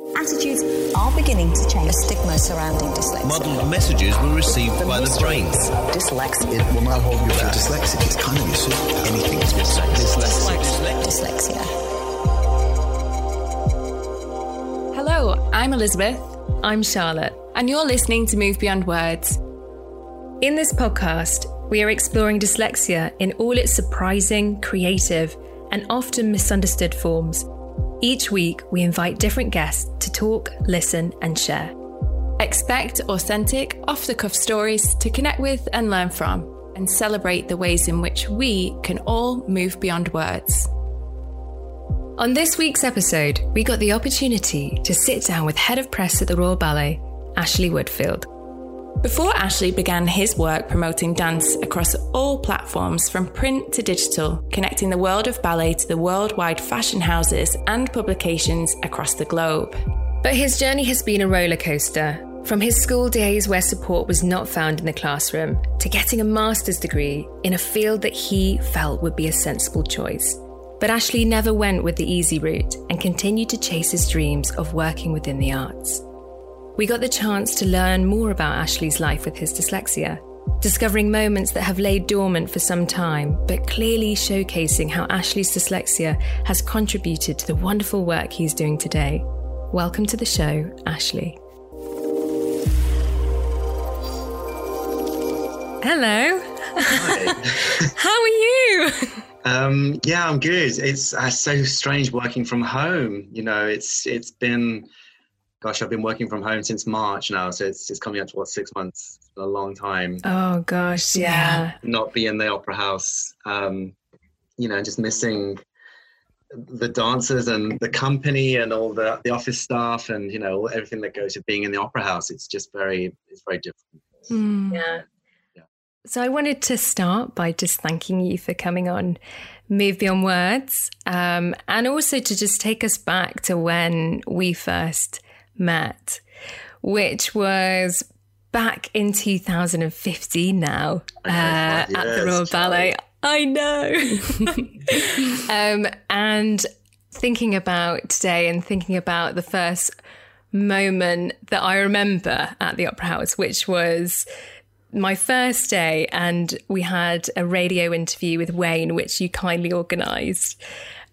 Attitudes are beginning to change. The stigma surrounding dyslexia. Muddled messages were received the by the brain. Dyslexia. It will not hold you back. Dyslexic, it's kind of your superpower. Anything is dyslexic. Dyslexia. Hello, I'm Elizabeth. I'm Charlotte, and you're listening to Move Beyond Words. In this podcast, we are exploring dyslexia in all its surprising, creative, and often misunderstood forms. Each week, we invite different guests to talk, listen, and share. Expect authentic, off the cuff stories to connect with and learn from, and celebrate the ways in which we can all move beyond words. On this week's episode, we got the opportunity to sit down with head of press at the Royal Ballet, Ashley Woodfield. Before Ashley began his work promoting dance across all platforms from print to digital, connecting the world of ballet to the worldwide fashion houses and publications across the globe. But his journey has been a roller coaster. From his school days where support was not found in the classroom to getting a master's degree in a field that he felt would be a sensible choice. But Ashley never went with the easy route and continued to chase his dreams of working within the arts. We got the chance to learn more about Ashley's life with his dyslexia, discovering moments that have laid dormant for some time, but clearly showcasing how Ashley's dyslexia has contributed to the wonderful work he's doing today. Welcome to the show, Ashley. Hello. Hi. How are you? Um, yeah, I'm good. It's uh, so strange working from home. You know, it's it's been gosh, I've been working from home since March now, so it's it's coming up to what six months, a long time. Oh gosh, yeah. Not be in the opera house, um, you know, just missing the dancers and the company and all the the office staff and you know everything that goes with being in the opera house. It's just very it's very different. Mm. Yeah. yeah. So I wanted to start by just thanking you for coming on Move Beyond Words, um, and also to just take us back to when we first met, which was back in 2015 now uh, at the Royal Ballet. I know. um, and thinking about today and thinking about the first moment that I remember at the Opera House, which was my first day, and we had a radio interview with Wayne, which you kindly organised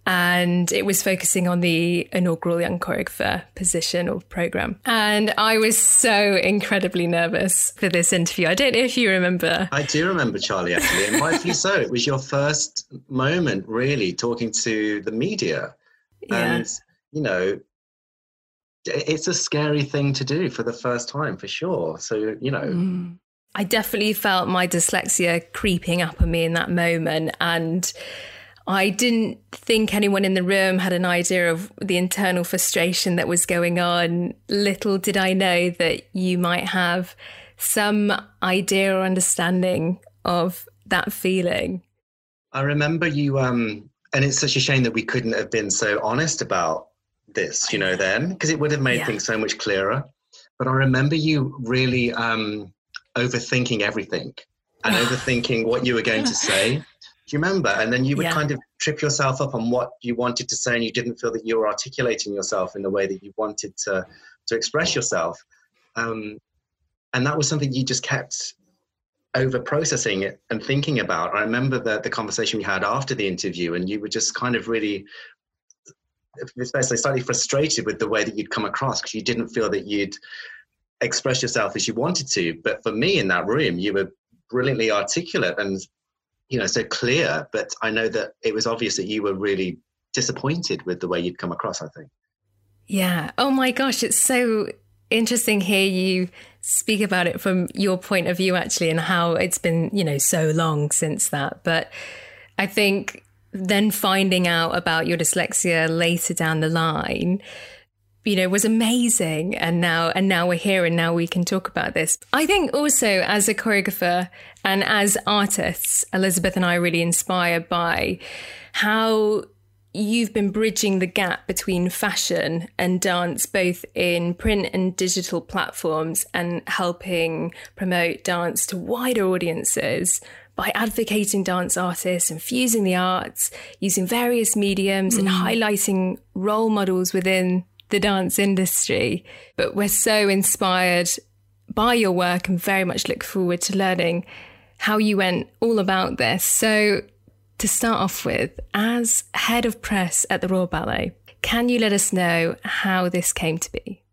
and it was focusing on the inaugural young choreographer position or program. And I was so incredibly nervous for this interview. I don't know if you remember. I do remember Charlie actually, and rightfully so. It was your first moment really talking to the media, yeah. and you know. It's a scary thing to do for the first time, for sure. So, you know, mm. I definitely felt my dyslexia creeping up on me in that moment. And I didn't think anyone in the room had an idea of the internal frustration that was going on. Little did I know that you might have some idea or understanding of that feeling. I remember you, um, and it's such a shame that we couldn't have been so honest about this, you know, then, because it would have made yeah. things so much clearer. But I remember you really um, overthinking everything and overthinking what you were going to say. Do you remember? And then you would yeah. kind of trip yourself up on what you wanted to say, and you didn't feel that you were articulating yourself in the way that you wanted to to express yourself. Um, and that was something you just kept over processing it and thinking about. I remember the the conversation we had after the interview, and you were just kind of really, especially slightly frustrated with the way that you'd come across because you didn't feel that you'd express yourself as you wanted to. But for me in that room, you were brilliantly articulate and you know so clear but i know that it was obvious that you were really disappointed with the way you'd come across i think. Yeah. Oh my gosh it's so interesting hear you speak about it from your point of view actually and how it's been you know so long since that. But i think then finding out about your dyslexia later down the line you know was amazing and now and now we're here and now we can talk about this i think also as a choreographer and as artists elizabeth and i are really inspired by how you've been bridging the gap between fashion and dance both in print and digital platforms and helping promote dance to wider audiences by advocating dance artists and fusing the arts using various mediums mm. and highlighting role models within the dance industry, but we're so inspired by your work and very much look forward to learning how you went all about this. So, to start off with, as head of press at the Royal Ballet, can you let us know how this came to be?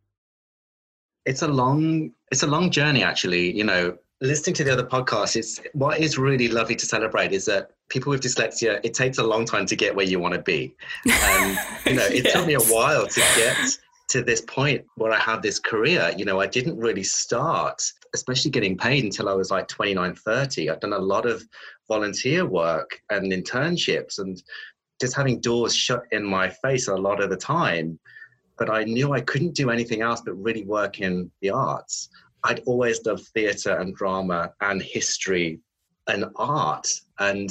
It's a long it's a long journey actually, you know, listening to the other podcasts, it's what is really lovely to celebrate is that people with dyslexia, it takes a long time to get where you want to be. And you know, it yes. took me a while to get to this point where I had this career. You know, I didn't really start, especially getting paid until I was like 29, 30. I've done a lot of volunteer work and internships and just having doors shut in my face a lot of the time. But I knew I couldn't do anything else but really work in the arts. I'd always loved theatre and drama and history and art. And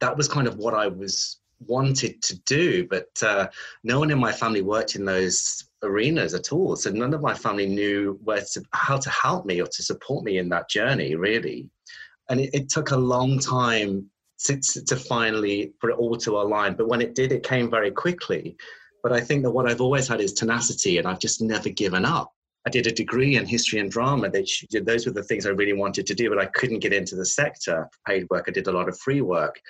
that was kind of what I was wanted to do. But uh, no one in my family worked in those arenas at all. So none of my family knew where to, how to help me or to support me in that journey, really. And it, it took a long time to, to finally for it all to align. But when it did, it came very quickly. But I think that what I've always had is tenacity, and I've just never given up. I did a degree in history and drama. those were the things I really wanted to do, but I couldn't get into the sector. Paid work. I did a lot of free work.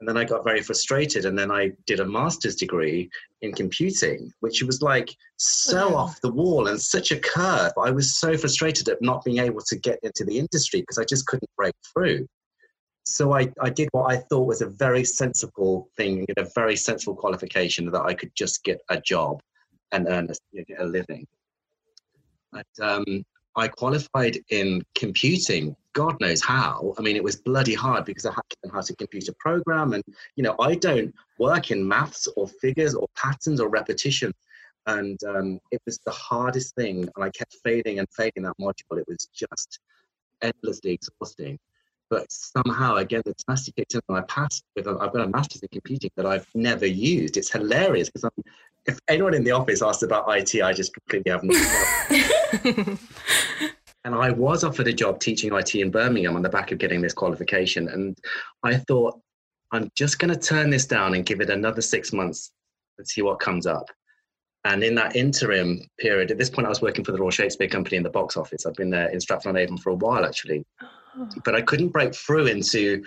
And then I got very frustrated. And then I did a master's degree in computing, which was like so wow. off the wall and such a curve. I was so frustrated at not being able to get into the industry because I just couldn't break through. So I, I did what I thought was a very sensible thing, a very sensible qualification that I could just get a job and earn a, a living. Um, I qualified in computing, God knows how. I mean, it was bloody hard because I had to learn how to compute a program. And, you know, I don't work in maths or figures or patterns or repetition. And um, it was the hardest thing. And I kept failing and failing that module. It was just endlessly exhausting. But somehow, again, the tenacity kicked in and I passed with, I've got a master's in computing that I've never used. It's hilarious because I'm if anyone in the office asks about IT, I just completely haven't. and I was offered a job teaching IT in Birmingham on the back of getting this qualification. And I thought, I'm just going to turn this down and give it another six months and see what comes up. And in that interim period, at this point, I was working for the Royal Shakespeare Company in the box office. I've been there in Stratford on Avon for a while, actually. Oh. But I couldn't break through into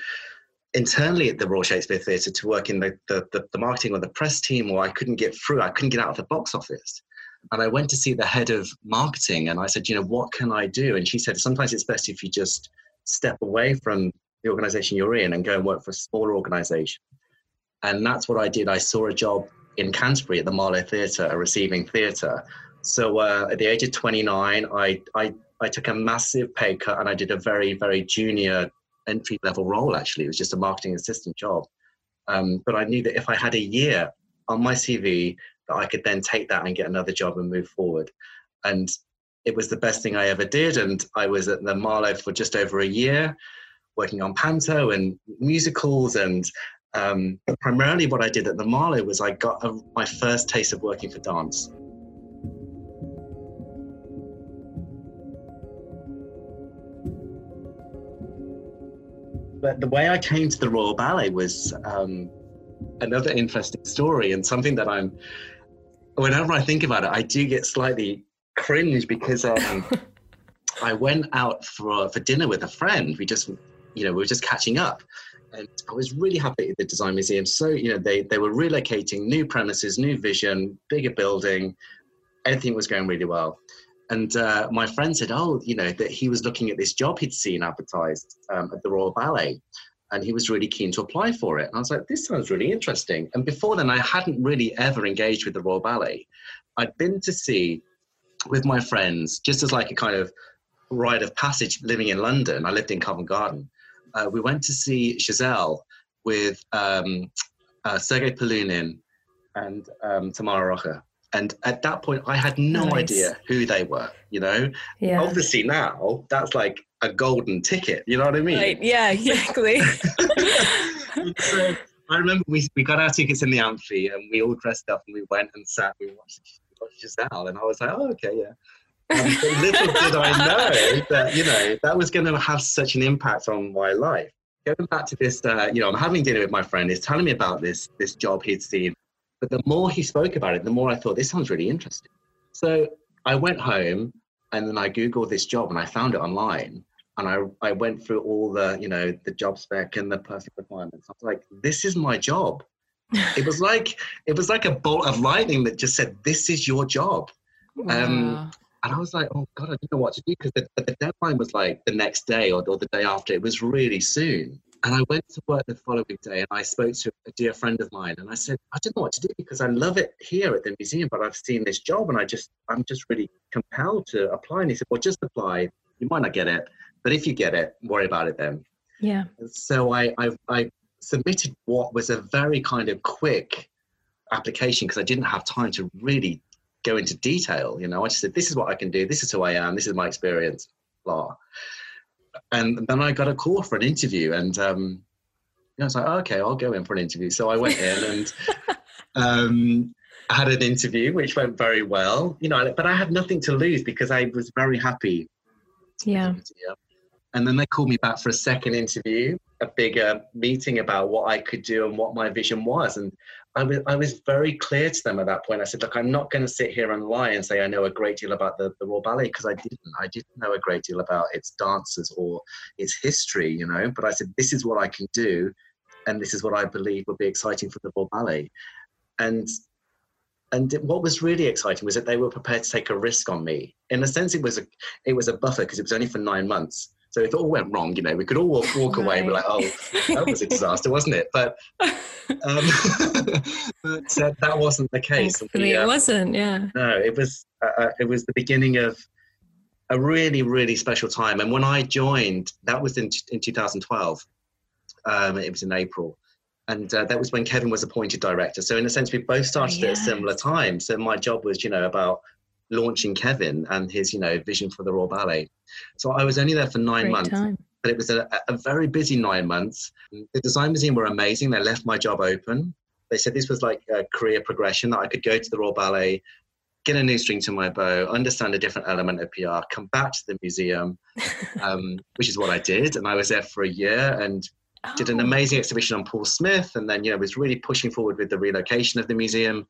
internally at the Royal Shakespeare Theatre to work in the, the, the, the, marketing or the press team, or I couldn't get through. I couldn't get out of the box office. And I went to see the head of marketing and I said, you know, what can I do? And she said, sometimes it's best if you just step away from the organization you're in and go and work for a smaller organization. And that's what I did. I saw a job in Canterbury at the Marlowe Theatre, a receiving theatre. So uh, at the age of 29, I, I, I took a massive pay cut and I did a very, very junior entry level role actually. It was just a marketing assistant job. Um, but i knew that if i had a year on my cv that i could then take that and get another job and move forward. And it was the best thing i ever did. And i was at the marlowe for just over a year working on panto and musicals. And um, primarily what i did at the marlowe was i got a, my first taste of working for dance But the way I came to the Royal Ballet was um, another interesting story and something that I'm, whenever I think about it, I do get slightly cringe because um, I went out for, for dinner with a friend. We just, you know, we were just catching up. And I was really happy at the Design Museum. So, you know, they, they were relocating new premises, new vision, bigger building. Everything was going really well. And uh, my friend said, oh, you know, that he was looking at this job he'd seen advertised um, at the Royal Ballet. And he was really keen to apply for it. And I was like, this sounds really interesting. And before then, I hadn't really ever engaged with the Royal Ballet. I'd been to see with my friends, just as like a kind of rite of passage living in London. I lived in Covent Garden. Uh, we went to see Giselle with um, uh, Sergei Polunin and um, Tamara Rojo. And at that point, I had no nice. idea who they were. You know, yeah. obviously now that's like a golden ticket. You know what I mean? Right. Yeah. Exactly. so I remember we we got our tickets in the amphi and we all dressed up and we went and sat. We watched, watched Giselle, and I was like, oh, okay, yeah. Um, little did I know that you know that was going to have such an impact on my life. Going back to this, uh, you know, I'm having dinner with my friend. He's telling me about this this job he'd seen but the more he spoke about it, the more I thought this sounds really interesting. So I went home and then I Googled this job and I found it online. And I, I went through all the, you know, the job spec and the personal requirements. I was like, this is my job. it was like it was like a bolt of lightning that just said, "This is your job." Um, wow. Um, and I was like, "Oh God, I didn't know what to do because the, the, deadline was like the next day or, or the day after. It was really soon." And I went to work the following day and I spoke to a dear friend of mine and I said, I don't know what to do because I love it here at the museum, but I've seen this job and I just, I'm just really compelled to apply. And he said, Well, just apply. You might not get it, but if you get it, worry about it then. Yeah. so I, I, I submitted what was a very kind of quick application because I didn't have time to really go into detail. You know, I just said, This is what I can do. This is who I am. This is my experience. Blah and then I got a call for an interview, and um, you know, I was like, oh, okay, I'll go in for an interview. So I went in and um, had an interview, which went very well. You know, but I had nothing to lose because I was very happy. Yeah. And then they called me back for a second interview, a bigger meeting about what I could do and what my vision was. And I was, I was very clear to them at that point. I said, look, I'm not going to sit here and lie and say I know a great deal about the, the Royal Ballet because I didn't. I didn't know a great deal about its dancers or its history, you know. But I said, this is what I can do, and this is what I believe would be exciting for the Royal Ballet. And and what was really exciting was that they were prepared to take a risk on me. In a sense, it was a it was a buffer because it was only for nine months. So if it all went wrong, you know, we could all walk, walk away and be like, oh, that was a disaster, wasn't it? But, um, but uh, that wasn't the case. Me, uh, it wasn't, yeah. No, it was, uh, uh, it was the beginning of a really, really special time. And when I joined, that was in, in 2012. Um, it was in April. And uh, that was when Kevin was appointed director. So in a sense, we both started yes. at a similar time. So my job was, you know, about launching Kevin and his, you know, vision for the Royal Ballet. So I was only there for nine Great months. Time. But it was a, a very busy nine months. The design museum were amazing. They left my job open. They said this was like a career progression that I could go to the Royal Ballet, get a new string to my bow, understand a different element of PR, come back to the museum, um, which is what I did. And I was there for a year and oh. did an oh. amazing exhibition on Paul Smith. And then, you know, was really pushing forward with the relocation of the museum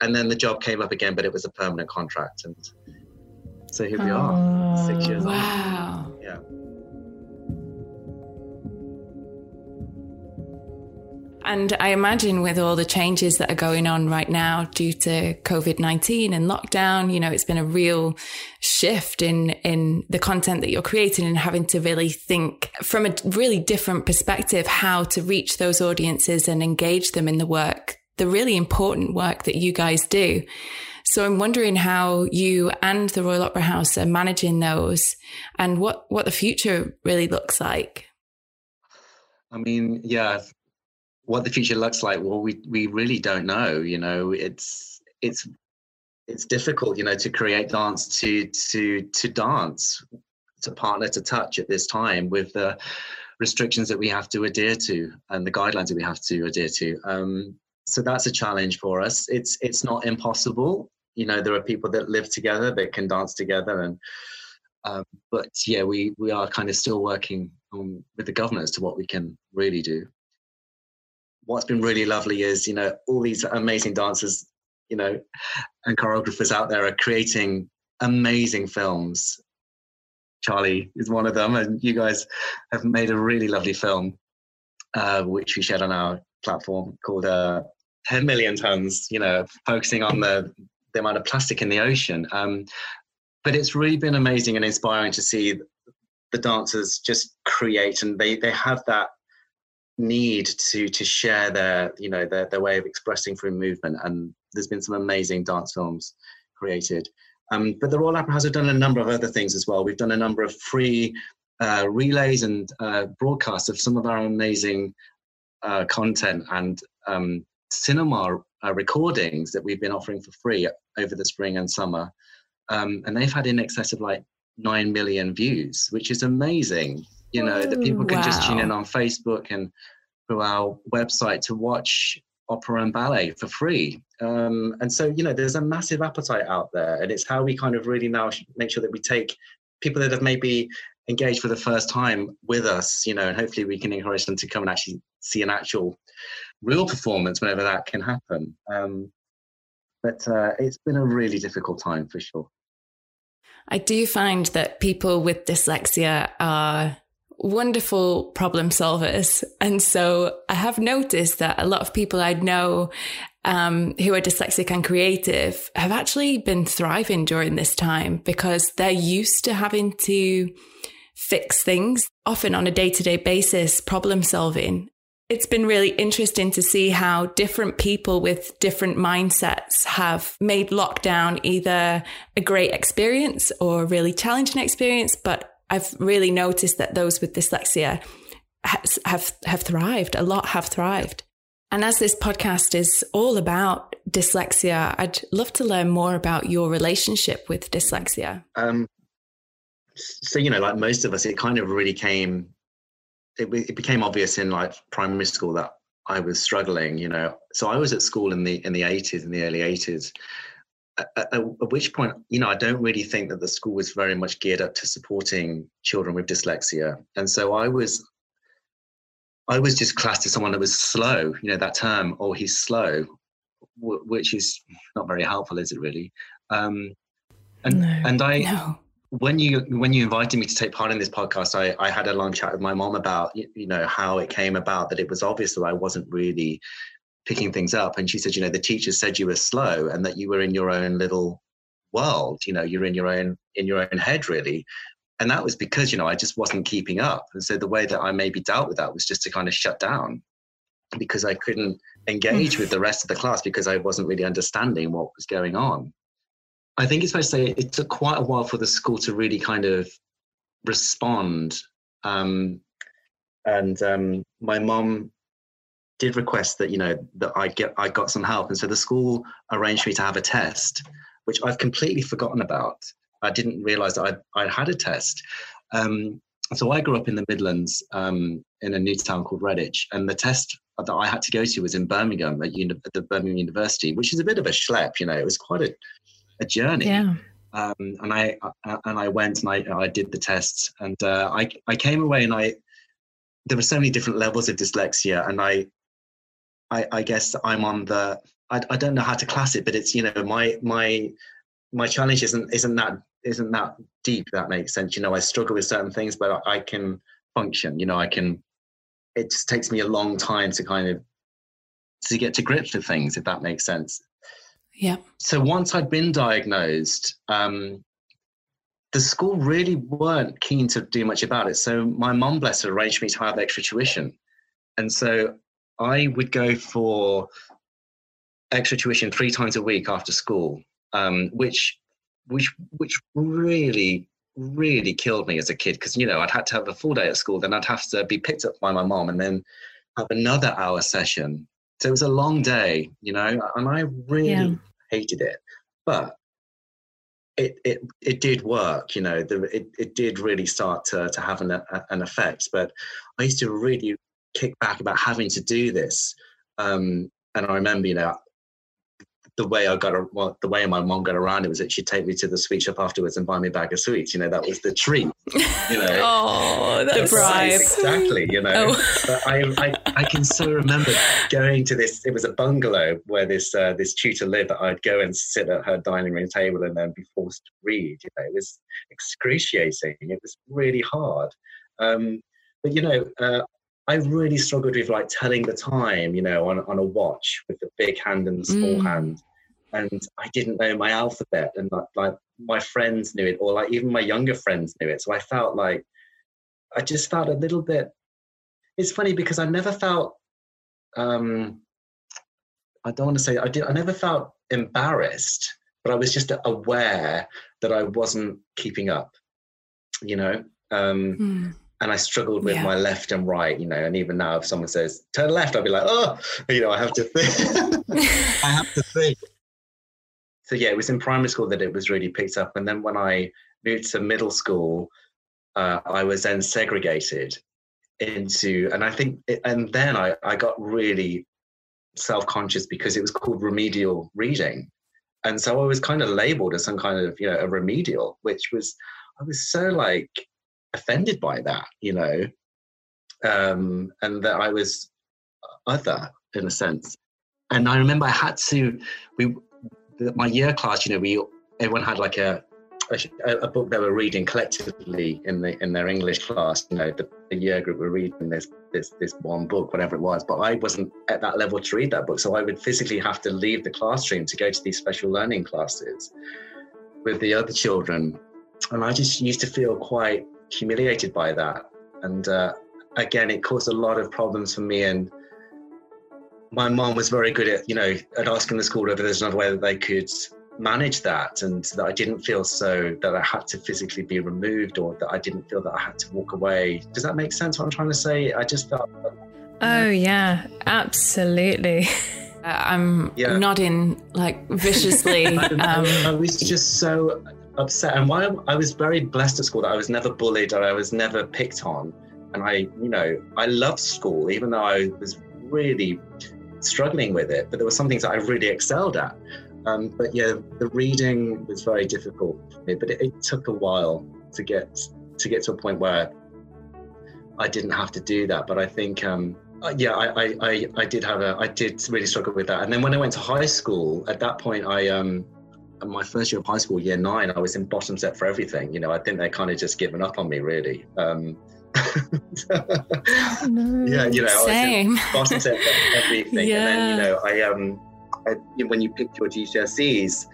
and then the job came up again, but it was a permanent contract, and so here we oh, are, six years. Wow. On. Yeah. And I imagine with all the changes that are going on right now due to COVID 19 and lockdown, you know, it's been a real shift in, in the content that you're creating and having to really think from a really different perspective how to reach those audiences and engage them in the work the really important work that you guys do. So I'm wondering how you and the Royal Opera House are managing those and what, what the future really looks like. I mean, yeah, what the future looks like, well, we, we really don't know, you know, it's, it's, it's difficult, you know, to create dance to, to, to dance, to partner to touch at this time with the restrictions that we have to adhere to and the guidelines that we have to adhere to. Um, so that's a challenge for us. It's it's not impossible. You know, there are people that live together that can dance together, and um, but yeah, we we are kind of still working on, with the government as to what we can really do. What's been really lovely is you know all these amazing dancers, you know, and choreographers out there are creating amazing films. Charlie is one of them, and you guys have made a really lovely film, uh, which we shared on our platform called uh, 10 million tons, you know, focusing on the, the amount of plastic in the ocean. Um, but it's really been amazing and inspiring to see the dancers just create and they, they have that need to to share their you know their, their way of expressing through movement and there's been some amazing dance films created um, but the Royal Opera House have done a number of other things as well. We've done a number of free uh, relays and uh, broadcasts of some of our amazing uh, content and um, cinema uh, recordings that we've been offering for free over the spring and summer. Um, and they've had in excess of like 9 million views, which is amazing. You know, that people can wow. just tune in on Facebook and through our website to watch opera and ballet for free. Um, and so, you know, there's a massive appetite out there. And it's how we kind of really now make sure that we take people that have maybe engaged for the first time with us, you know, and hopefully we can encourage them to come and actually see an actual real performance whenever that can happen. Um, but uh, it's been a really difficult time for sure. I do find that people with dyslexia are wonderful problem solvers. And so I have noticed that a lot of people I know um, who are dyslexic and creative have actually been thriving during this time because they're used to having to fix things, often on a day to day basis, problem solving. It's been really interesting to see how different people with different mindsets have made lockdown either a great experience or a really challenging experience. But I've really noticed that those with dyslexia have, have thrived. A lot have thrived. And as this podcast is all about dyslexia, I'd love to learn more about your relationship with dyslexia. Um, so, you know, like most of us, it kind of really came, it, it became obvious in like primary school that I was struggling, you know. So I was at school in the in the 80s, in the early 80s. At, at, at, which point, you know, I don't really think that the school was very much geared up to supporting children with dyslexia. And so I was I was just classed as someone that was slow, you know, that term, oh, he's slow, w- which is not very helpful, is it really? Um, and, no, and I, no. When you, when you invited me to take part in this podcast, I, I had a long chat with my mom about, you know, how it came about that it was obvious that I wasn't really picking things up. And she said, you know, the teacher said you were slow and that you were in your own little world, you know, you're in your own, in your own head really. And that was because you know i just wasn't keeping up. And so the way that i maybe dealt with that was just to kind of shut down because i couldn't engage mm. with the rest of the class because i wasn't really understanding what was going on i think it's fair to say it took quite a while for the school to really kind of respond um, and um, my mom did request that you know that i get i got some help and so the school arranged for me to have a test which i've completely forgotten about I didn't realize that I, I had a test. Um, so I grew up in the Midlands um, in a new town called Redditch, and the test that I had to go to was in Birmingham at, uni- at the Birmingham University, which is a bit of a schlep. You know, it was quite a, a journey. Yeah. Um, and I uh, and I went and I, I did the tests, and uh, I I came away and I there were so many different levels of dyslexia, and I I, I guess I'm on the I, I don't know how to class it, but it's you know my my my challenge isn't isn't that isn't that deep. that makes sense. You know, I struggle with certain things, but I can function. You know, I can. It just takes me a long time to kind of to get to grips with things, if that makes sense. Yeah. So once I'd been diagnosed, um, the school really weren't keen to do much about it. So my mom, bless her, arranged me to have extra tuition, and so I would go for extra tuition three times a week after school, um, which which which really really killed me as a kid because you know I'd had to have a full day at school, then I'd have to be picked up by my mom, and then have another hour session. So it was a long day, you know, and I really yeah. Hated it. But it it it did work, you know. The, it it did really start to to have an an effect. But I used to really kick back about having to do this. Um, and I remember, you know, the way I got, well, the way my mom got around it was that she'd take me to the sweet shop afterwards and buy me a bag of sweets. You know, that was the treat. You know, oh, that's right. Exactly. You know, oh. but I, I, I can so remember going to this. It was a bungalow where this uh, this tutor lived. I'd go and sit at her dining room table and then be forced to read. You know, it was excruciating. It was really hard. Um, but you know, uh, I really struggled with like telling the time, you know, on, on a watch with the big hand and the small mm. hand and I didn't know my alphabet, and like, like my friends knew it, or like even my younger friends knew it. So I felt like I just felt a little bit. It's funny because I never felt. Um, I don't want to say I did. I never felt embarrassed, but I was just aware that I wasn't keeping up. You know. Um, mm and I struggled with yeah. my left and right, you know. And even now, if someone says turn left, I'll be like, oh, you know, I have to think. I have to think so yeah, it was in primary school that it was really picked up, and then when I moved to middle school, uh, I was then segregated into, and I think, it, and then I, I got really self-conscious because it was called remedial reading, and so I was kind of labelled as some kind of you know a remedial, which was I was so like offended by that, you know, um, and that I was other in a sense. And I remember I had to we my year class, you know, we everyone had like a, a, a book they were reading collectively in the in their English class. You know, the, the year group were reading this this this one book, whatever it was. But I wasn't at that level to read that book, so I would physically have to leave the classroom to go to these special learning classes with the other children, and I just used to feel quite humiliated by that. And uh, again, it caused a lot of problems for me and my mom was very good at you know at asking the school whether there's another way that they could manage that and that I didn't feel so that I had to physically be removed or that I didn't feel that I had to walk away. Does that make sense what I'm trying to say? I just felt Oh yeah, absolutely. Uh, I'm yeah. nodding like viciously. um, I was just so upset. And why I was very blessed at school that I was never bullied or I was never picked on. And I, you know, I loved school, even though I was really struggling with it. But there were some things that I really excelled at. Um, but yeah, the reading was very difficult for me, but it, it, took a while to get to get to a point where I didn't have to do that. But I think, um, uh, yeah, I, I, I, did have a, I did really struggle with that. And then when I went to high school, at that point, I, um, my first year of high school, year nine, I was in bottom set for everything. You know, I think they kind of just given up on me, really. Um, no. Yeah, you know, Same. I was bottom set for everything, yeah. and then you know, I um I, when you picked your GCSEs,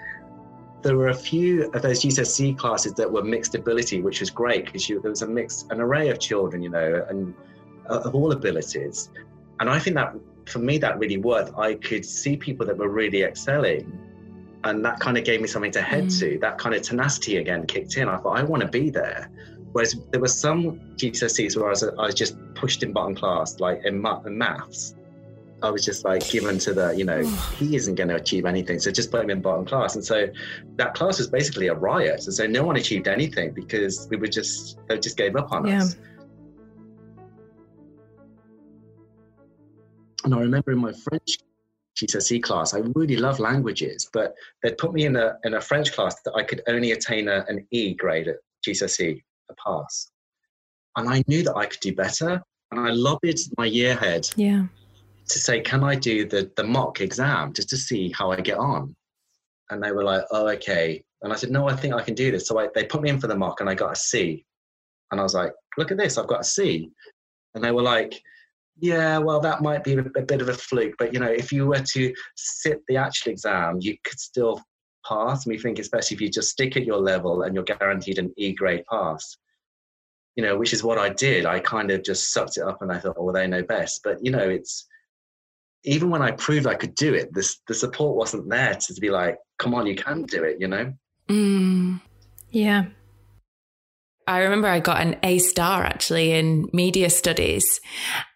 there were a few of those GCSE classes that were mixed ability, which was great because there was a mix, an array of children, you know, and uh, of all abilities. And I think that for me, that really worked. I could see people that were really excelling, and that kind of gave me something to head mm. to. That kind of tenacity again kicked in. I thought, I want to be there. Whereas there were some GCSEs where I was, I was just pushed in bottom class, like in, in maths I was just like given to the, you know, he isn't going to achieve anything. So just put him in bottom class. And so that class was basically a riot. And so no one achieved anything because we were just, they just gave up on yeah. us. And I remember in my French GCSE class, I really love languages, but they'd put me in a, in a French class that I could only attain a, an E grade at GCSE, a pass. And I knew that I could do better. And I lobbied my year head yeah to say, can I do the, the mock exam just to see how I get on? And they were like, oh, okay. And I said, no, I think I can do this. So I, they put me in for the mock and I got a C. And I was like, look at this, I've got a C. And they were like, yeah, well, that might be a, a bit of a fluke. But, you know, if you were to sit the actual exam, you could still pass. And we think, especially if you just stick at your level and you're guaranteed an E grade pass you know, which is what I did. I kind of just sucked it up and I thought, well, they know best. But, you know, it's, even when I proved I could do it, this the support wasn't there to, to be like, come on, you can do it, you know? Mm, yeah. I remember I got an A star actually in media studies.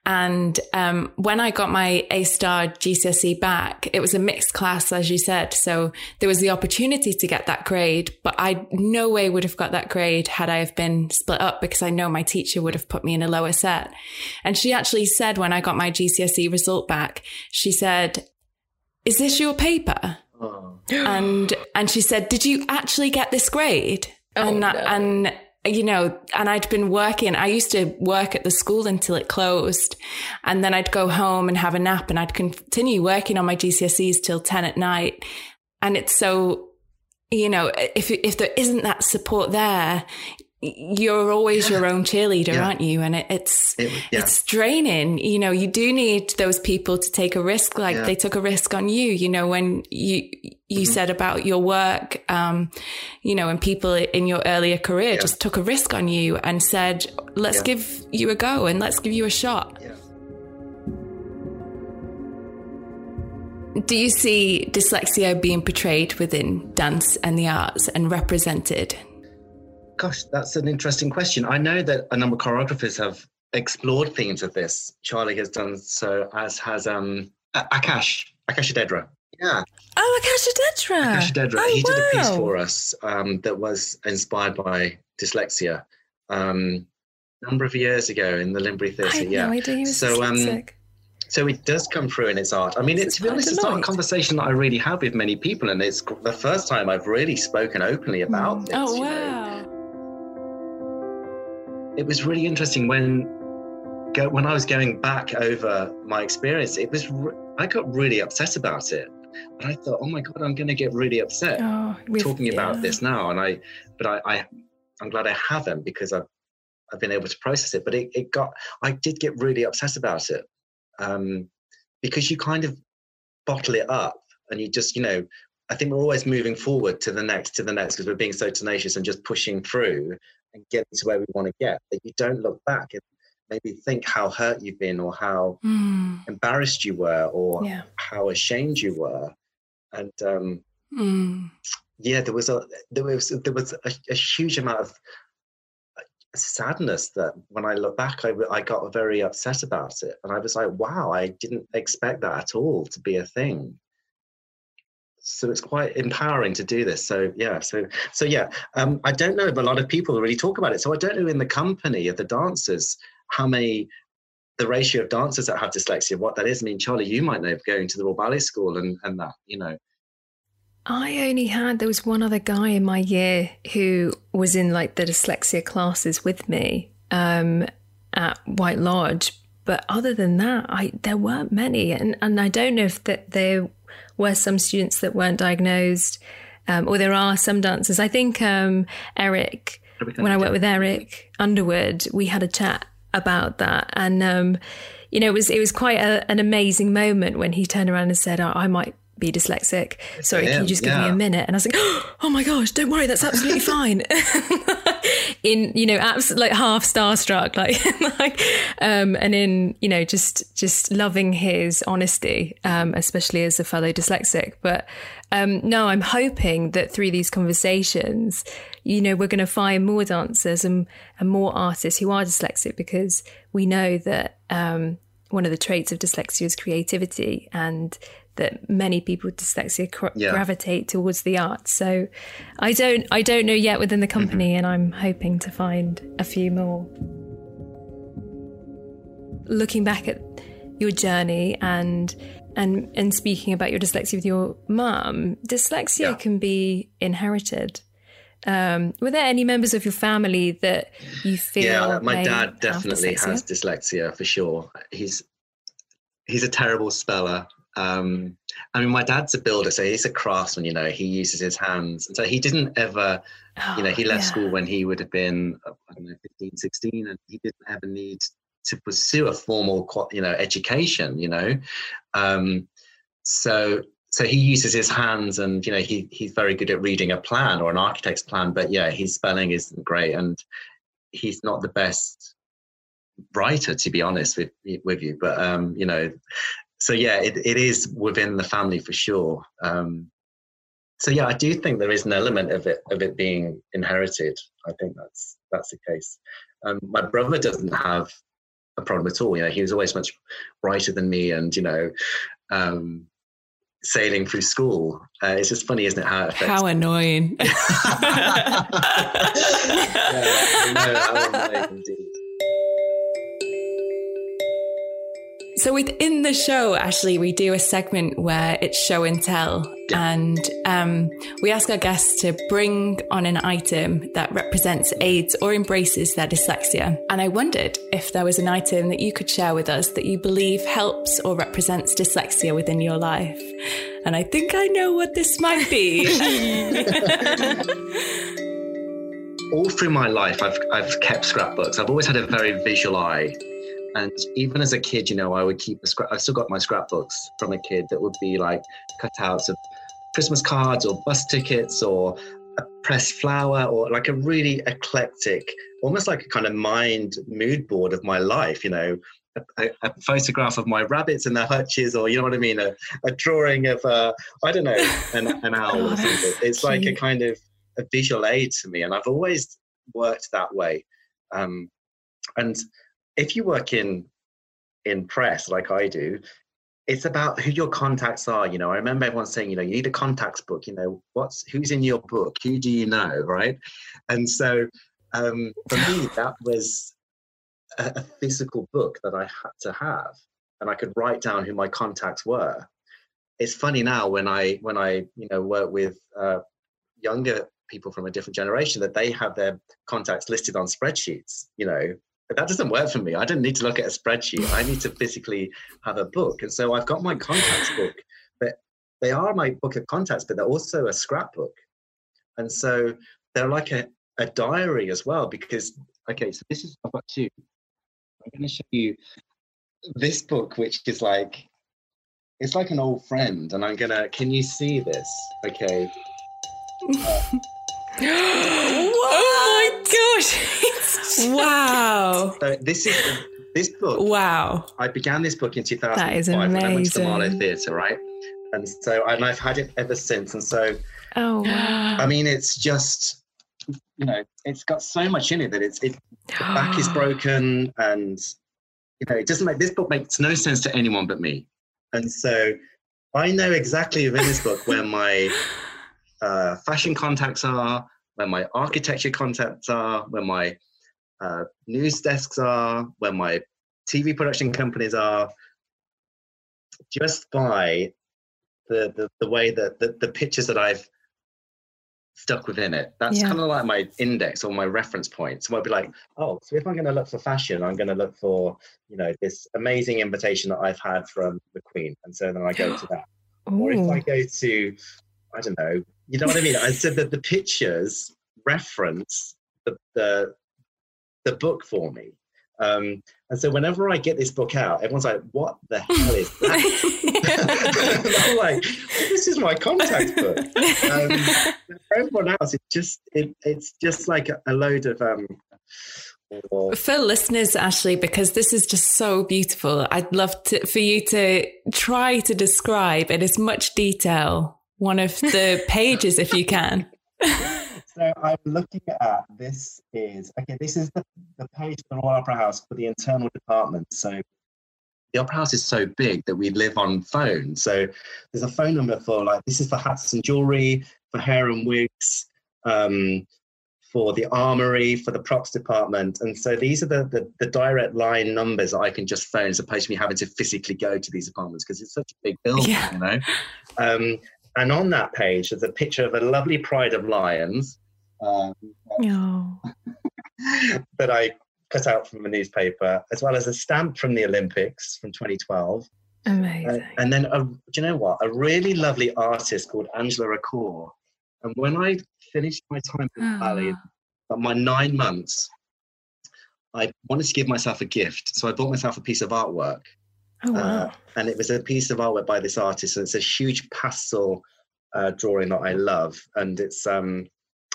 And um, when I got my A star GCSE back, it was a mixed class, as you said. So there was the opportunity to get that grade, but I no way would have got that grade had I have been split up because I know my teacher would have put me in a lower set. And she actually said when I got my GCSE result back, she said, is this your paper? Oh. And, and she said, did you actually get this grade? Oh, and, that, no. and you know, and I'd been working. I used to work at the school until it closed. And then I'd go home and have a nap and I'd continue working on my GCSEs till 10 at night. And it's so, you know, if, if there isn't that support there, you're always your own cheerleader, yeah. aren't you? And it, it's it, yeah. it's draining. You know, you do need those people to take a risk, like they took a risk on you. You know, when you you mm-hmm. said about your work, um, you know, and people in your earlier career just took a risk on you and said, "Let's give you a go and let's give you a shot." Do you see dyslexia being portrayed within dance and the arts and represented? Gosh, that's an interesting question. I know that a number of choreographers have explored themes of this. Charlie has done so, as has um, Aakash, Aakash Odedra. Yeah. Oh, Aakash Odedra. Aakash Odedra. Oh, he wow. did a piece for us um, that was inspired by dyslexia um, a number of years ago in the Linbury Theatre. yeah. No idea he was so, um, so it does come through in its art. I mean, it, to be honest, it's not a conversation that I really have with many people, and it's the first time I've really spoken openly about mm. this. Oh, wow. Know? it was really interesting when when I was going back over my experience. It was I got really upset about it, But I thought, oh my god, I'm going to get really upset oh, talking yeah. about this now. And I, but I, I, I'm glad I haven't because I've I've been able to process it. But it, it got I did get really upset about it um, because you kind of bottle it up and you just you know I think we're always moving forward to the next to the next because we're being so tenacious and just pushing through and getting to where we want to get that you don't look back and maybe think how hurt you've been or how mm. embarrassed you were or yeah. how ashamed you were and um, mm. yeah there was a there was there was a, a, huge amount of sadness that when I look back I, I got very upset about it and I was like wow I didn't expect that at all to be a thing so it's quite empowering to do this so yeah so so yeah um, i don't know if a lot of people really talk about it so i don't know in the company of the dancers how many the ratio of dancers that have dyslexia what that is. I mean charlie you might know going to the royal ballet school and and that you know. I only had there was one other guy in my year who was in like the dyslexia classes with me um, at White Lodge, but other than that, I there weren't many, and and I don't know if that there were some students that weren't diagnosed, um, or there are some dancers. I think um, Eric, when I worked with Eric Underwood, we had a chat about that, and um, you know, it was it was quite a, an amazing moment when he turned around and said, oh, "I might be dyslexic. Sorry, can you just give yeah. me a minute? And I was like, oh my gosh, don't worry, that's absolutely fine. in, you know, abs- like half starstruck, like, like, um, and in, you know, just, just loving his honesty, um, especially as a fellow dyslexic. But, um, no, I'm hoping that through these conversations, you know, we're going to find more dancers and, and more artists who are dyslexic because we know that, um, one of the traits of dyslexia is creativity and that many people with dyslexia cr- yeah. gravitate towards the arts. So I don't I don't know yet within the mm-hmm. company, mm-hmm. and I'm hoping to find a few more. Looking back at your journey and and and speaking about your dyslexia with your mum, dyslexia yeah. can be inherited. Um, were there any members of your family that you feel? Yeah, my dad definitely dyslexia? has dyslexia for sure. He's he's a terrible speller. Um, I mean, my dad's a builder, so he's a craftsman. You know, he uses his hands, and so he didn't ever, oh, you know, he left yeah. school when he would have been, I don't know, 15, 16, and he didn't ever need to pursue a formal, you know, education. You know, um, so so he uses his hands, and you know, he he's very good at reading a plan or an architect's plan. But yeah, his spelling isn't great, and he's not the best writer to be honest with with you but um you know so yeah, it, it is within the family for sure. Um, so yeah, I do think there is an element of it of it being inherited. I think that's that's the case. Um, my brother doesn't have a problem at all. You know, he was always much brighter than me, and you know, um, sailing through school. Uh, it's just funny, isn't it? How, it how annoying. yeah, how annoying So within the show, actually, we do a segment where it's show and tell, and um, we ask our guests to bring on an item that represents, aids, or embraces their dyslexia. And I wondered if there was an item that you could share with us that you believe helps or represents dyslexia within your life. And I think I know what this might be. All through my life, I've, I've kept scrapbooks. I've always had a very visual eye. And even as a kid, you know, I would keep a scrap. I still got my scrapbooks from a kid that would be like cutouts of Christmas cards or bus tickets or a pressed flower or like a really eclectic, almost like a kind of mind mood board of my life. You know, a, a, photograph of my rabbits in their hutches, or you know what I mean, a, a drawing of uh, I don't know an, an owl or something. It's like a kind of a visual aid to me, and I've always worked that way. Um, and if you work in in press like I do, it's about who your contacts are. You know, I remember everyone saying, you know, you need a contacts book. You know, what's who's in your book? Who do you know, right? And so um, for me, that was a, a physical book that I had to have, and I could write down who my contacts were. It's funny now when I when I you know work with uh, younger people from a different generation that they have their contacts listed on spreadsheets. You know, that doesn't work for me. I don't need to look at a spreadsheet. I need to physically have a book. And so I've got my contacts book. But they are my book of contacts, but they're also a scrapbook. And so they're like a, a diary as well, because, okay, so this is, I've got two. I'm going to show you this book, which is like, it's like an old friend. And I'm going to, can you see this? Okay. Uh, oh my gosh! wow. So this is this book. Wow. I began this book in 2005 That is when I went to the amazing. Marlowe Theatre, right? And so, and I've had it ever since. And so, Oh, wow. I mean, it's just, you know, it's got so much in it that it's, it, the back is broken and, you know, it doesn't make, this book makes no sense to anyone but me. And so I know exactly within this book where my uh, fashion contacts are, where my architecture contacts are, where my uh, news desks are, where my TV production companies are, just by the the, the way that the, the pictures that I've stuck within it. That's Yeah. kind of like my index or my reference point. So I'll be like, oh, so if I'm going to look for fashion, I'm going to look for you know this amazing invitation that I've had from the Queen, and so then I go to that. Or if I go to, I don't know, you know what I mean? I said that the pictures reference the the, the book for me. Um, and so whenever I get this book out, everyone's like, "What the hell is that?" I'm like, "This is my contact book." Um, for everyone else, it's just it, it's just like a, a load of um. For listeners, Ashley, because this is just so beautiful, I'd love to, for you to try to describe in as much detail one of the pages if you can. So I'm looking at this is okay. This is the, the page for the Royal Opera House for the internal department. So the Opera House is so big that we live on phone. So there's a phone number for like this is for hats and jewelry, for hair and wigs, um, for the armory, for the props department, and so these are the, the the direct line numbers that I can just phone, as opposed to me having to physically go to these apartments because it's such a big building, Yeah. you know. Um, and on that page, there's a picture of a lovely pride of lions. Um, Oh. that I cut out from a newspaper, as well as a stamp from the Olympics from 2012. Amazing. Uh, and then, a, do you know what? A really lovely artist called Angela Racour. And when I finished my time in Bali, Ah. my nine months, I wanted to give myself a gift. So I bought myself a piece of artwork. oh, wow. Uh, and it was a piece of artwork by this artist. And it's a huge pastel uh, drawing that I love. And it's, um,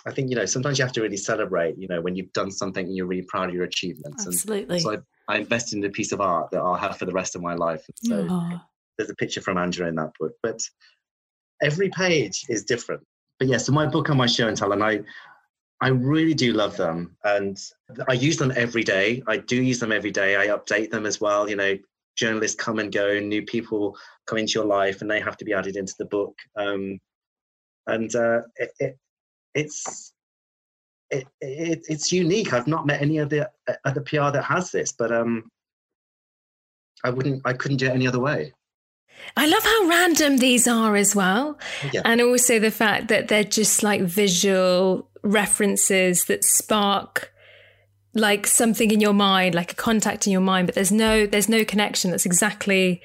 I think, you know, sometimes you have to really celebrate, you know, when you've done something and you're really proud of your achievements. Absolutely. And so I, I invested in a piece of art that I'll have for the rest of my life. And so Oh. there's a picture from Angela in that book. But every page is different. But yeah, so my book and my show and tell, and I, I really do love them, and I use them every day. I do use them every day. I update them as well. You know, journalists come and go, new people come into your life, and they have to be added into the book. Um, and uh, it, it, it's it, it, it's unique. I've not met any other other PR that has this, but um, I wouldn't, I couldn't do it any other way. I love how random these are as well. Yeah. And also the fact that they're just like visual references that spark like something in your mind, like a contact in your mind, but there's no there's no connection. That's exactly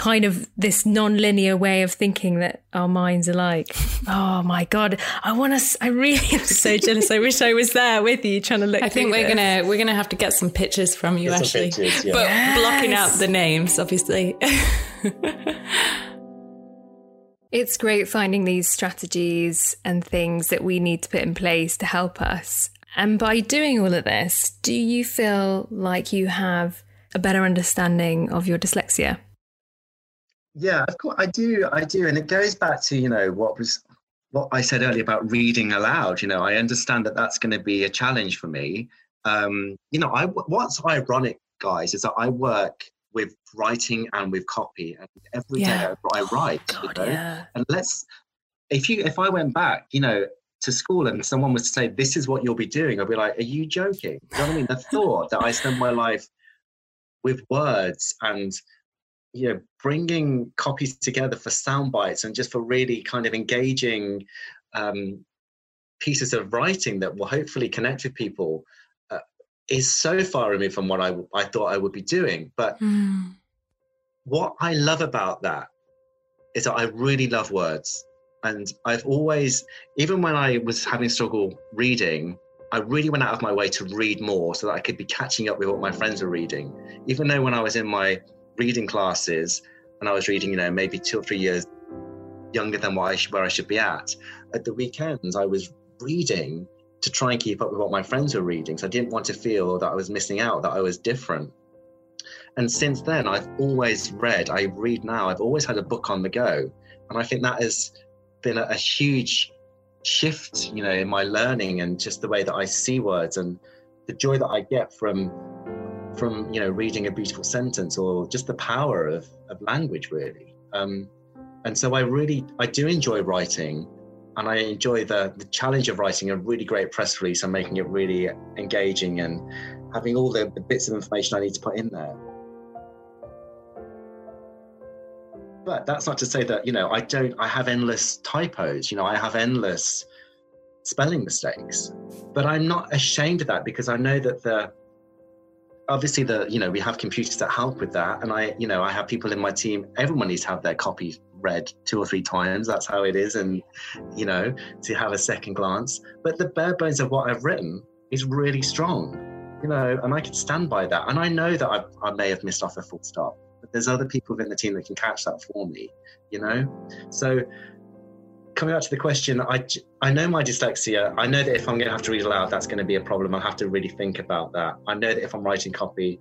kind of this non-linear way of thinking that our minds are like. Oh my god, I want to. I really am so jealous. I wish I was there with you, trying to look. I think we're this. gonna we're gonna have to get some pictures from you, Get Ashley. pictures, yeah. But blocking out the names, obviously. It's great finding these strategies and things that we need to put in place to help us. And by doing all of this, do you feel like you have a better understanding of your dyslexia? Yeah, of course I do. I do, and it goes back to you know what was what I said earlier about reading aloud. You know, I understand that that's going to be a challenge for me. Um, you know, I what's ironic, guys, is that I work with writing and with copy, and every day Yeah. I, I write. you God, know? yeah. And let's if you if I went back, you know, to school and someone was to say, "This is what you'll be doing," I'd be like, "Are you joking?" You know what I mean? The thought that I spend my life with words and you know bringing copies together for sound bites and just for really kind of engaging um, pieces of writing that will hopefully connect with people uh, is so far removed from what I, I thought I would be doing. But Hmm. what I love about that is that I really love words. And I've always, even when I was having struggle reading, I really went out of my way to read more so that I could be catching up with what my friends were reading. Even though when I was in my reading classes and I was reading, you know, maybe two or three years younger than I sh- where I should be at, at the weekends I was reading to try and keep up with what my friends were reading. So I didn't want to feel that I was missing out, that I was different. And since then, I've always read, I read now, I've always had a book on the go. And I think that has been a, a huge shift, you know, in my learning and just the way that I see words and the joy that I get from from you know reading a beautiful sentence or just the power of, of language really. Um, and so i really i do enjoy writing and i enjoy the the challenge of writing a really great press release and making it really engaging and having all the, the bits of information i need to put in there. But that's not to say that you know i don't i have endless typos you know i have endless spelling mistakes. But i'm not ashamed of that because i know that the obviously the you know we have computers that help with that. And i you know i have people in my team everyone needs to have their copy read two or three times. That's how it is. And you know to have a second glance. But the bare bones of what i've written is really strong you know and i can stand by that. And i know that I've, i may have missed off a full stop but there's other people within the team that can catch that for me you know? So coming back to the question, I, I know my dyslexia. I know that if I'm going to have to read aloud, that's going to be a problem. I'll have to really think about that. I know that if I'm writing copy,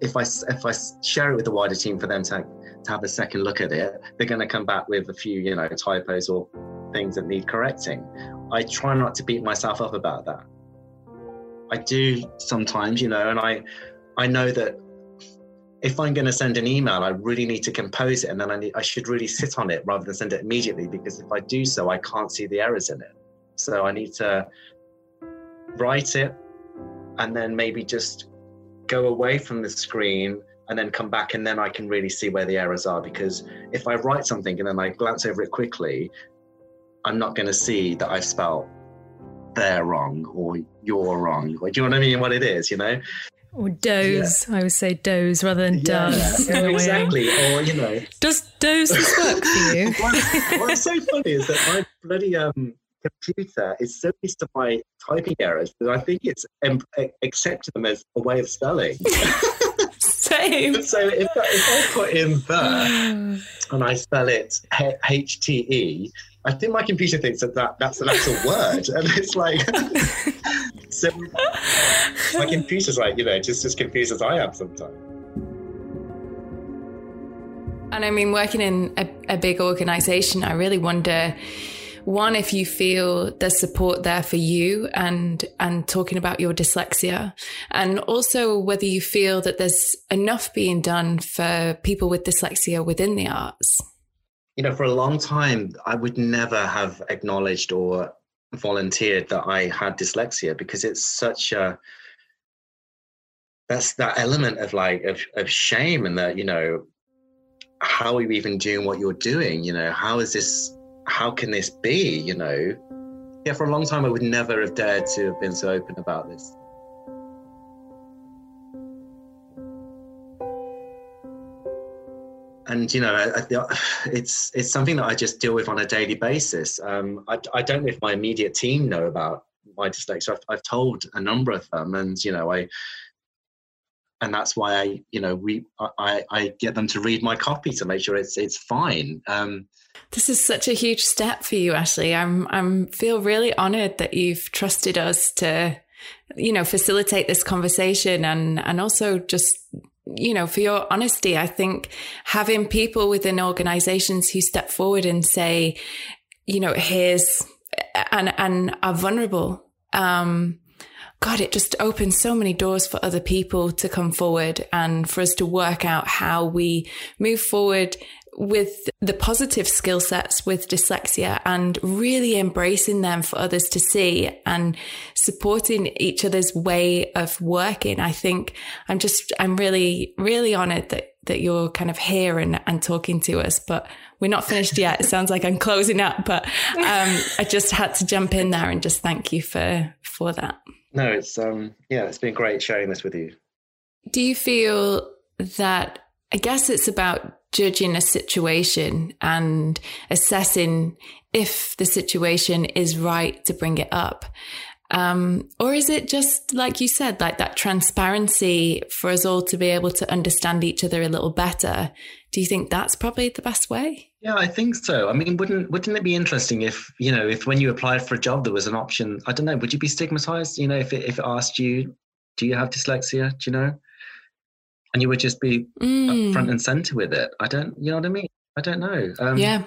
if I if I share it with the wider team for them to to have a second look at it, they're going to come back with a few you know typos or things that need correcting. I try not to beat myself up about that. I do sometimes, you know, and I I know that if I'm going to send an email, I really need to compose it, and then I need, I should really sit on it rather than send it immediately because if I do so, I can't see the errors in it. So I need to write it, and then maybe just go away from the screen and then come back, and then I can really see where the errors are. Because if I write something and then I glance over it quickly, I'm not going to see that I've spelled they're wrong or you're wrong. Do you know what I mean? What it is, you know? Or doze. Yeah. I would say doze rather than yeah. does. Yeah, exactly. Or, you know. Does doze work for you? what, what's so funny is that my bloody um, computer is so used to my typing errors that I think it's um, accepted them as a way of spelling. Same. so if, if I put in the and I spell it H T E, I think my computer thinks that, that that's an actual word. And it's like, so my computer's like, you know, just as confused as I am sometimes. And I mean, working in a, a big organization, I really wonder one if you feel there's support there for you and and talking about your dyslexia and also whether you feel that there's enough being done for people with dyslexia within the arts you know, for a long time, I would never have acknowledged or volunteered that I had dyslexia because it's such a that's that element of like of, of shame and that you know how are you even doing what you're doing you know how is this how can this be you know yeah for a long time i would never have dared to have been so open about this and you know, it's it's something that I just deal with on a daily basis. Um, I, I don't know if my immediate team know about my dyslexia. I've, I've told a number of them, and you know, I and that's why I, you know, we I, I get them to read my copy to make sure it's it's fine. Um, this is such a huge step for you, Ashley. I'm I'm feel really honoured that you've trusted us to, you know, facilitate this conversation and and also just you know, for your honesty, I think having people within organizations who step forward and say, you know, here's and and are vulnerable. Um, God, it just opens so many doors for other people to come forward and for us to work out how we move forward with the positive skill sets with dyslexia and really embracing them for others to see and supporting each other's way of working. I think I'm just, I'm really, really honored that, that you're kind of here and, and talking to us, but we're not finished yet. It sounds like I'm closing up, but, um, I just had to jump in there and just thank you for, for that. No, it's, um, yeah, it's been great sharing this with you. Do you feel that, I guess it's about judging a situation and assessing if the situation is right to bring it up. Um, or is it just like you said, like that transparency for us all to be able to understand each other a little better? Do you think that's probably the best way? Yeah, I think so. I mean, wouldn't wouldn't it be interesting if you know if when you applied for a job there was an option? I don't know. Would you be stigmatized? You know, if it, if it asked you, do you have dyslexia? Do you know? And you would just be Mm. front and center with it. I don't. You know what I mean? I don't know. Um, yeah.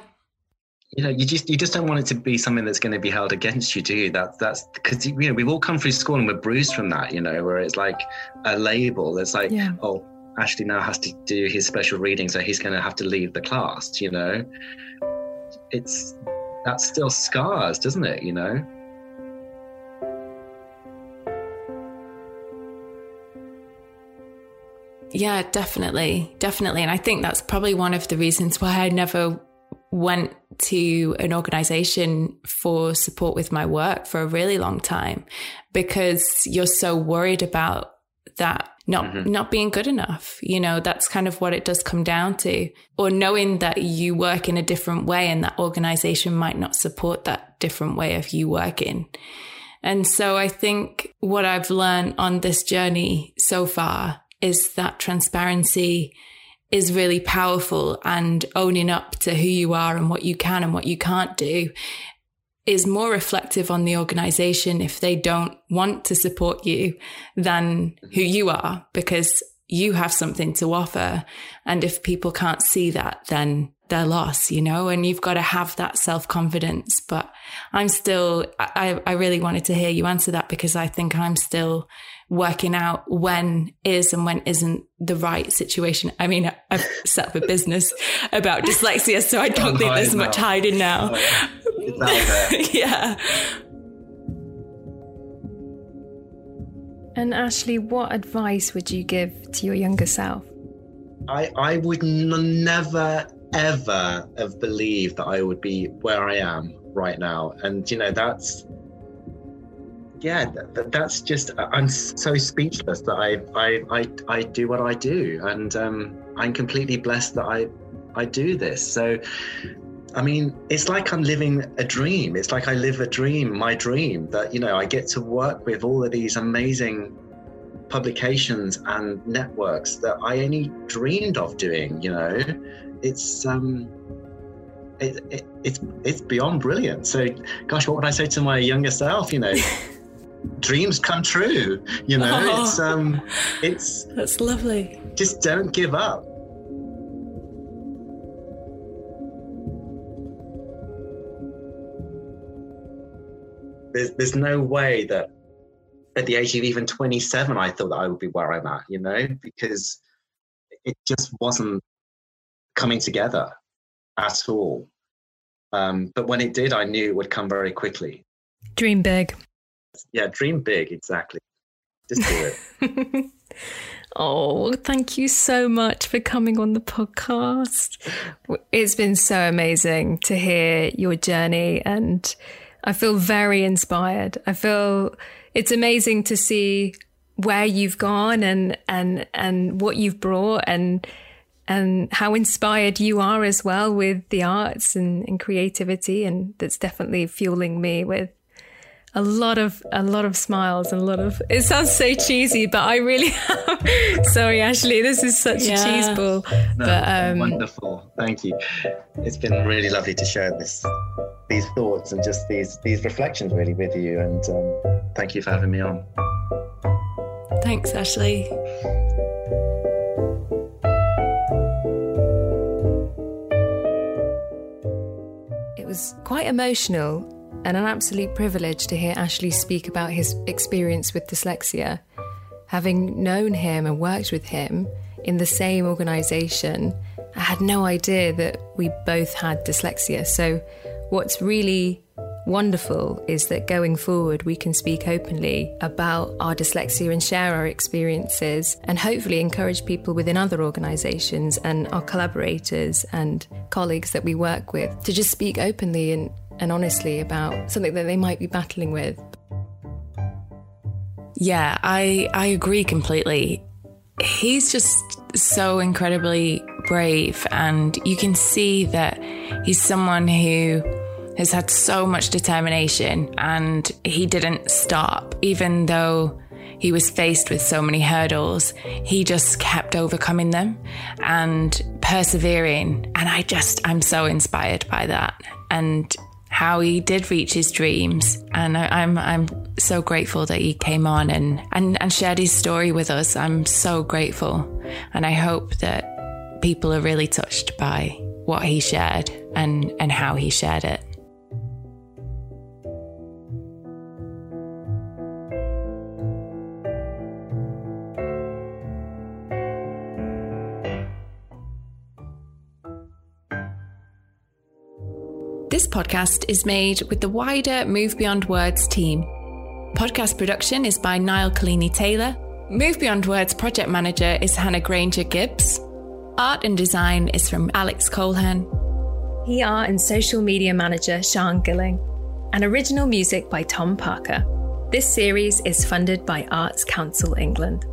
you know you just you just don't want it to be something that's going to be held against you do you that that's because you know we've all come through school and we're bruised from that you know where it's like a label it's like Yeah. oh ashley now has to do his special reading so he's going to have to leave the class you know it's that still scars doesn't it you know Yeah, definitely. Definitely. And I think that's probably one of the reasons why I never went to an organization for support with my work for a really long time because you're so worried about that not mm-hmm. not being good enough you know that's kind of what it does come down to. Or knowing that you work in a different way and that organization might not support that different way of you working. And so I think what I've learned on this journey so far is that transparency is really powerful and owning up to who you are and what you can and what you can't do is more reflective on the organization if they don't want to support you than who you are because you have something to offer. And if people can't see that, then they're lost, you know, and you've got to have that self confidence. But I'm still, I, I really wanted to hear you answer that because I think I'm still working out when is and when isn't the right situation. I mean, I've set up a business about dyslexia, so I don't Don't think there's hide much hiding now. it's out there yeah. And Ashley, what advice would you give to your younger self? I, I would n- never, ever have believed that I would be where I am right now. And, you know, that's, yeah, that, that- that's just, I'm so speechless that I, I, I, I do what I do. And um, I'm completely blessed that I, I do this. So, I mean, it's like I'm living a dream. It's like I live a dream, my dream that, you know, I get to work with all of these amazing publications and networks that I only dreamed of doing. You know, it's um, it, it, it's it's beyond brilliant. So, gosh, what would I say to my younger self? You know, dreams come true. You know, Oh. it's um, it's That's lovely. just don't give up. There's, there's no way that at the age of even 27, I thought that I would be where I'm at, you know, because it just wasn't coming together at all. Um, but when it did, I knew it would come very quickly. Dream big. Yeah, dream big, exactly. Just do it. Oh, thank you so much for coming on the podcast. It's been so amazing to hear your journey, and I feel very inspired. I feel it's amazing to see where you've gone and and and what you've brought and and how inspired you are as well with the arts and, and creativity and that's definitely fueling me with a lot of a lot of smiles and a lot of it sounds so cheesy but i really am sorry ashley this is such Yeah. a cheese ball No, but um wonderful. Thank you. It's been really lovely to share this, these thoughts and just these these reflections really with you. And um, thank you for having me on. Thanks, Ashley. It was quite emotional and an absolute privilege to hear Ashley speak about his experience with dyslexia. Having known him and worked with him in the same organisation, I had no idea that we both had dyslexia. So, what's really wonderful is that going forward, we can speak openly about our dyslexia and share our experiences and hopefully encourage people within other organisations and our collaborators and colleagues that we work with to just speak openly and, and honestly about something that they might be battling with. Yeah, I I agree completely. He's just so incredibly brave. And you can see that he's someone who has had so much determination and he didn't stop, even though he was faced with so many hurdles. He just kept overcoming them and persevering. And I just, I'm so inspired by that. And how he did reach his dreams. And I, am I'm, I'm so grateful that he came on and, and, and shared his story with us. I'm so grateful. And I hope that people are really touched by what he shared and, and how he shared it. Podcast is made with the wider Move Beyond Words team. Podcast production is by Niall Collini Taylor. Move Beyond Words project manager is Hannah Granger Gibbs. Art and design is from Alex Colehern. PR and social media manager Sean Gilling. And original music by Tom Parker. This series is funded by Arts Council England.